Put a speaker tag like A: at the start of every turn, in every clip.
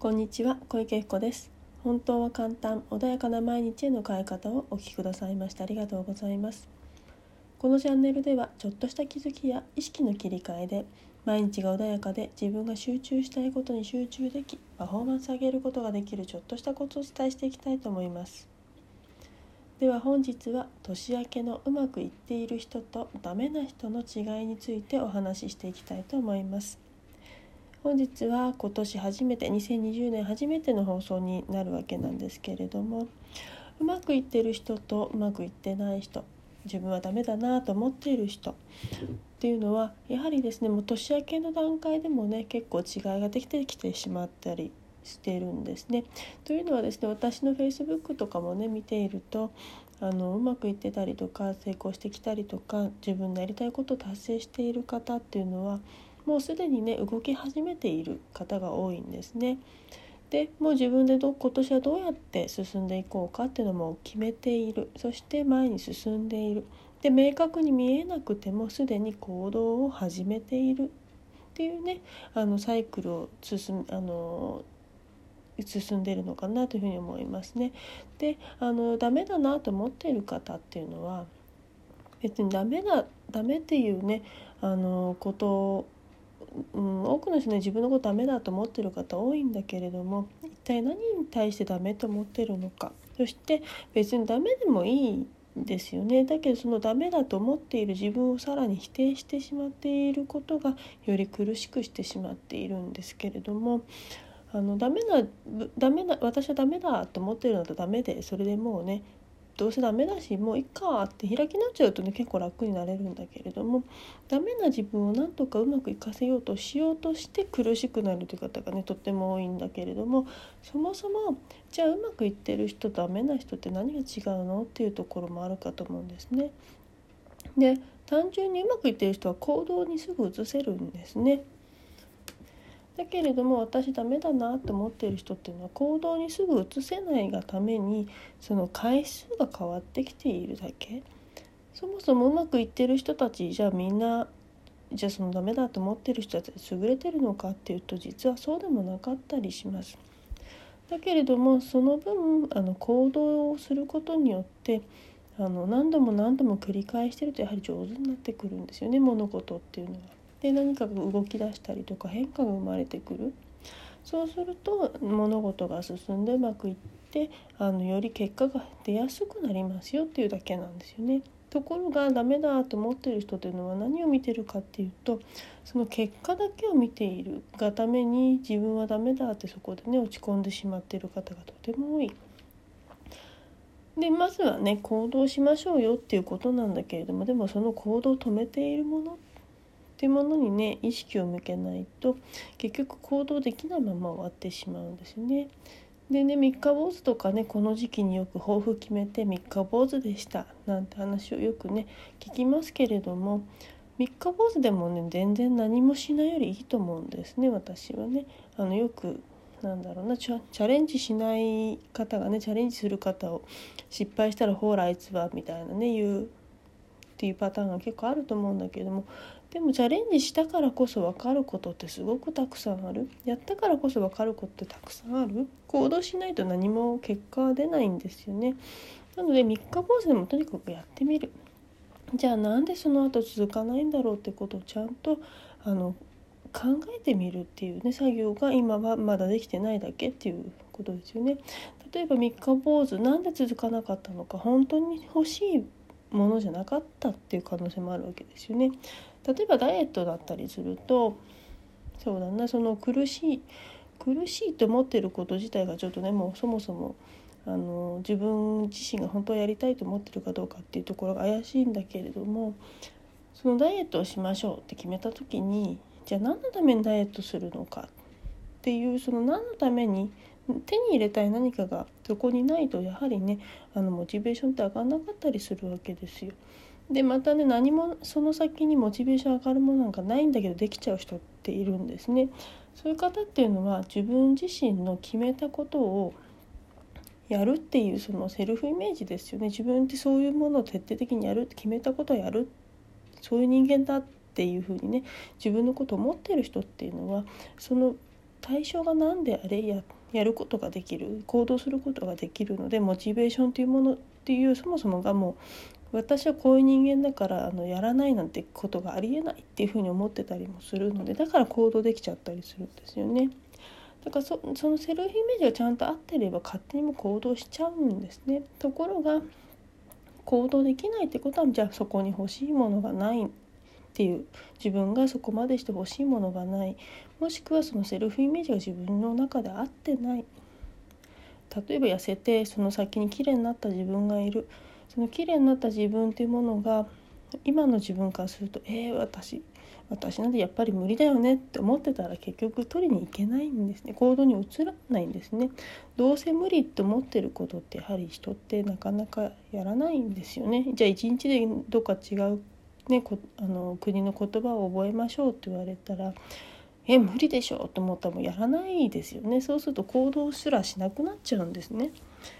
A: こんにちは小池子です。本当は簡単穏やかな毎日への変え方をお聞きくださいましてありがとうございます。このチャンネルではちょっとした気づきや意識の切り替えで毎日が穏やかで自分が集中したいことに集中できパフォーマンス上げることができるちょっとしたコツをお伝えしていきたいと思います。では本日は年明けのうまくいっている人とダメな人の違いについてお話ししていきたいと思います。本日は今年初めて2020年初めての放送になるわけなんですけれどもうまくいってる人とうまくいってない人自分はダメだなと思っている人っていうのはやはりですねもう年明けの段階でもね結構違いができてきてしまったりしてるんですね。というのはですね私のフェイスブックとかもね見ているとあのうまくいってたりとか成功してきたりとか自分のやりたいことを達成している方っていうのはもうすでにね動き始めている方が多いんですね。でもう自分でど今年はどうやって進んでいこうかっていうのも決めているそして前に進んでいるで明確に見えなくてもすでに行動を始めているっていうねあのサイクルを進あの進んでるのかなというふうに思いますね。であのダメだなと思っている方っていうのは別にダメだダメっていうねあのことうん、多くの人ね自分のことダメだと思ってる方多いんだけれども一体何に対してダメと思ってるのか。そして別にダメでもいいんですよね。だけどそのダメだと思っている自分をさらに否定してしまっていることがより苦しくしてしまっているんですけれどもあのダメなダメな私はダメだと思ってるのとダメでそれでもうねどうせダメだしもういっかって開き直っちゃうとね結構楽になれるんだけれどもダメな自分をなんとかうまくいかせようとしようとして苦しくなるという方がねとっても多いんだけれどもそもそもじゃあうまくいってる人とダメな人って何が違うのっていうところもあるかと思うんですね。で単純にうまくいってる人は行動にすぐ移せるんですね。だけれども私ダメだなと思ってる人っていうのは行動にすぐ移せないがためにその回数が変わってきているだけそもそもうまくいってる人たちじゃあみんなじゃあそのダメだと思ってる人たち優れてるのかっていうと実はそうでもなかったりします。だけれどもその分あの行動をすることによってあの何度も何度も繰り返してるとやはり上手になってくるんですよね物事っていうのは。で何かが動き出したりとか変化が生まれてくるそうすると物事が進んでうまくいってあのより結果が出やすくなりますよっていうだけなんですよね。ところがダメだと思ってる人というのは何を見てるかっていうとその結果だけを見ているがために自分はダメだってそこでね落ち込んでしまっている方がとても多い。でまずはね行動しましょうよっていうことなんだけれどもでもその行動を止めているものっっていうものにね意識を向けないと結局行動できないまま終わってしまうんですよね。でね三日坊主とかねこの時期によく抱負決めて三日坊主でしたなんて話をよくね聞きますけれども三日坊主でもね全然何もしないよりいいと思うんですね私はね。あのよくなんだろうなチャレンジしない方がねチャレンジする方を失敗したらほらあいつはみたいなね言うっていうパターンが結構あると思うんだけれどもでもチャレンジしたからこそ分かることってすごくたくさんある。やったからこそ分かることってたくさんある。行動しないと何も結果は出ないんですよね。なので三日坊主でもとにかくやってみる。じゃあなんでその後続かないんだろうってことをちゃんとあの考えてみるっていうね作業が今はまだできてないだけっていうことですよね。例えば三日坊主なんで続かなかったのか本当に欲しいものじゃなかったっていう可能性もあるわけですよね。例えばダイエットだったりするとそうだなその苦しい苦しいと思ってること自体がちょっとねもうそもそもあの自分自身が本当はやりたいと思ってるかどうかっていうところが怪しいんだけれどもそのダイエットをしましょうって決めた時にじゃあ何のためにダイエットするのかっていうその何のために手に入れたい何かがそこにないとやはりねあのモチベーションって上がんなかったりするわけですよ。でまたね何もその先にモチベーション上がるものなんかないんだけどできちゃう人っているんですね。そういう方っていうのは自分自身の決めたことをやるっていうそのセルフイメージですよね自分ってそういうものを徹底的にやるって決めたことをやるそういう人間だっていうふうにね自分のことを思ってる人っていうのはその対象が何であれややることができる行動することができるのでモチベーションというものっていうそもそもがもう私はこういう人間だからあのやらないなんてことがありえないっていうふうに思ってたりもするのでだから行動できちゃったりするんですよね。だからそのセルフイメージがちゃんと合ってれば勝手にも行動しちゃうんですね。ところが行動できないってことはじゃあそこに欲しいものがないっていう自分がそこまでして欲しいものがないもしくはそのセルフイメージが自分の中で合ってない例えば痩せてその先に綺麗になった自分がいるその綺麗になった自分っていうものが今の自分からするとえー、私私なんてやっぱり無理だよねって思ってたら結局取りに行けないんですね。行動に移らないんですね。どうせ無理って思ってることってやはり人ってなかなかやらないんですよね。じゃあ一日でどっか違う、ね、こあの国の言葉を覚えましょうって言われたらえ無理でしょと思ったらもうやらないですよねそうすると行動すらしなくなっちゃうんですね。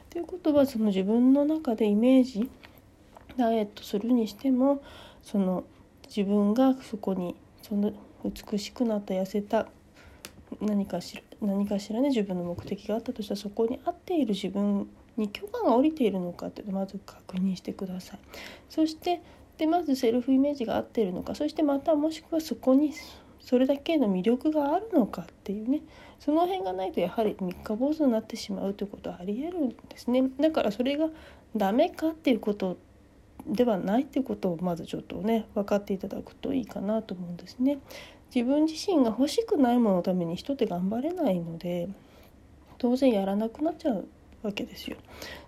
A: ということはその自分の中でイメージダイエットするにしてもその自分がそこにその美しくなった痩せた何かしら何かしらね自分の目的があったとしたらそこに合っている自分に許可が下りているのかっていうのをまず確認してください。そしてでまずセルフイメージが合っているのかそしてまたもしくはそこにそれだけの魅力があるのかっていうねその辺がないとやはり三日坊主になってしまうということはありえるんですねだからそれがダメかっていうことではないっていうことをまずちょっとね分かっていただくといいかなと思うんですね。自分自身が欲しくないもののために人って頑張れないので当然やらなくなっちゃうわけですよ。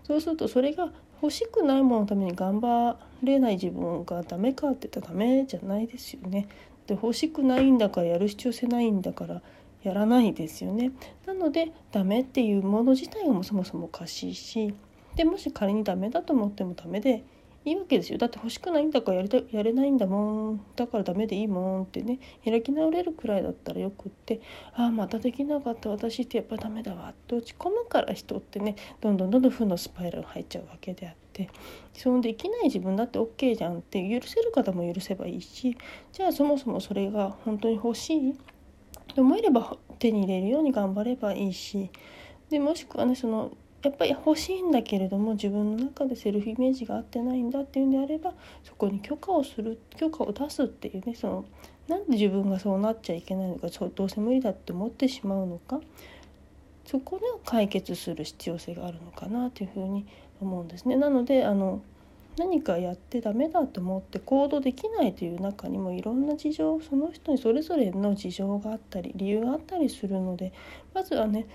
A: そうするとそれが欲しくないもののために頑張れない自分がダメかって言ったらダメじゃないですよね。で欲しくないんだからやる必要性ないんだからやらないですよね。なのでダメっていうもの自体がもそもそもおかしいしでもし仮にダメだと思ってもダメでいいわけですよ。だって欲しくないんだからやりたやれないんだもん。だからダメでいいもんってね開き直れるくらいだったらよくって。ああまたできなかった私ってやっぱダメだわって落ち込むから人ってねどんどんどんどん負のスパイラル入っちゃうわけであってそのできない自分だって OK じゃんって許せる方も許せばいいしじゃあそもそもそれが本当に欲しい？と思えれば手に入れるように頑張ればいいしでもしくはねそのやっぱり欲しいんだけれども自分の中でセルフイメージが合ってないんだっていうんであればそこに許可をする許可を出すっていうねそのなんで自分がそうなっちゃいけないのかそうどうせ無理だって思ってしまうのかそこで解決する必要性があるのかなというふうに思うんですね。なのであの何かやってダメだと思って行動できないという中にもいろんな事情その人にそれぞれの事情があったり理由があったりするのでまずはね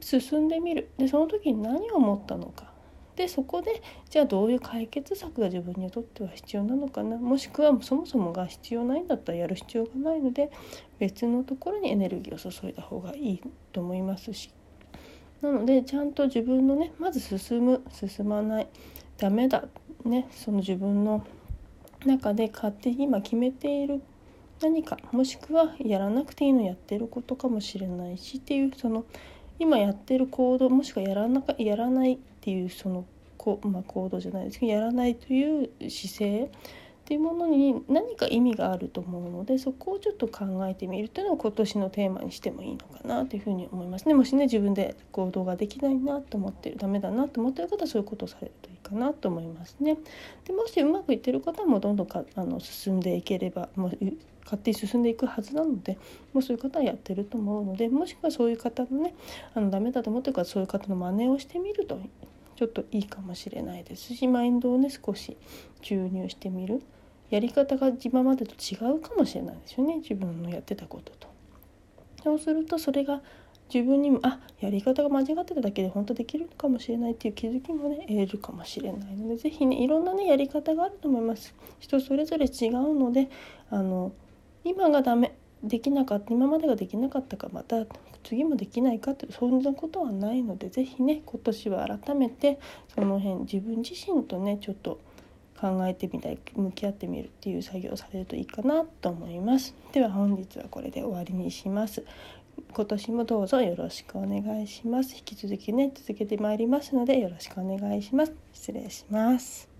A: 進んでみる。でその時に何を思ったのか。でそこでじゃあどういう解決策が自分にとっては必要なのかな。もしくはそもそもが必要ないんだったらやる必要がないので別のところにエネルギーを注いだ方がいいと思いますしなのでちゃんと自分のねまず進む進まない。ダメだ。ねその自分の中で勝手に今決めている。何かもしくはやらなくていいのやってることかもしれないしっていうその今やってる行動もしくはやらなかやらないっていうそのこ、まあ、行動じゃないですけどやらないという姿勢っていうものに何か意味があると思うのでそこをちょっと考えてみるというのを今年のテーマにしてもいいのかなというふうに思いますね。もしね自分で行動ができないなと思ってるダメだなと思ってる方はそういうことをされるといいかなと思いますね。でもしうまくいってる方もどんどんかあの進んでいければもう勝手に進んでいくはずなのでもうそういう方はやってると思うのでもしくはそういう方のねあのダメだと思ってるからそういう方の真似をしてみるとちょっといいかもしれないですしマインドをね少し注入してみる。やり方が今までと違うかもしれないですよね。自分のやってたことと。そうするとそれが自分にもあやり方が間違ってただけで本当できるのかもしれないっていう気づきもね得るかもしれないので是非ねいろんなねやり方があると思います。人それぞれ違うのであの今がダメできなかった今までができなかったかまた次もできないかってそんなことはないので是非ね今年は改めてその辺自分自身とねちょっと考えてみたい向き合ってみるっていう作業をされるといいかなと思います。では本日はこれで終わりにします。今年もどうぞよろしくお願いします。引き続きね続けてまいりますのでよろしくお願いします。失礼します。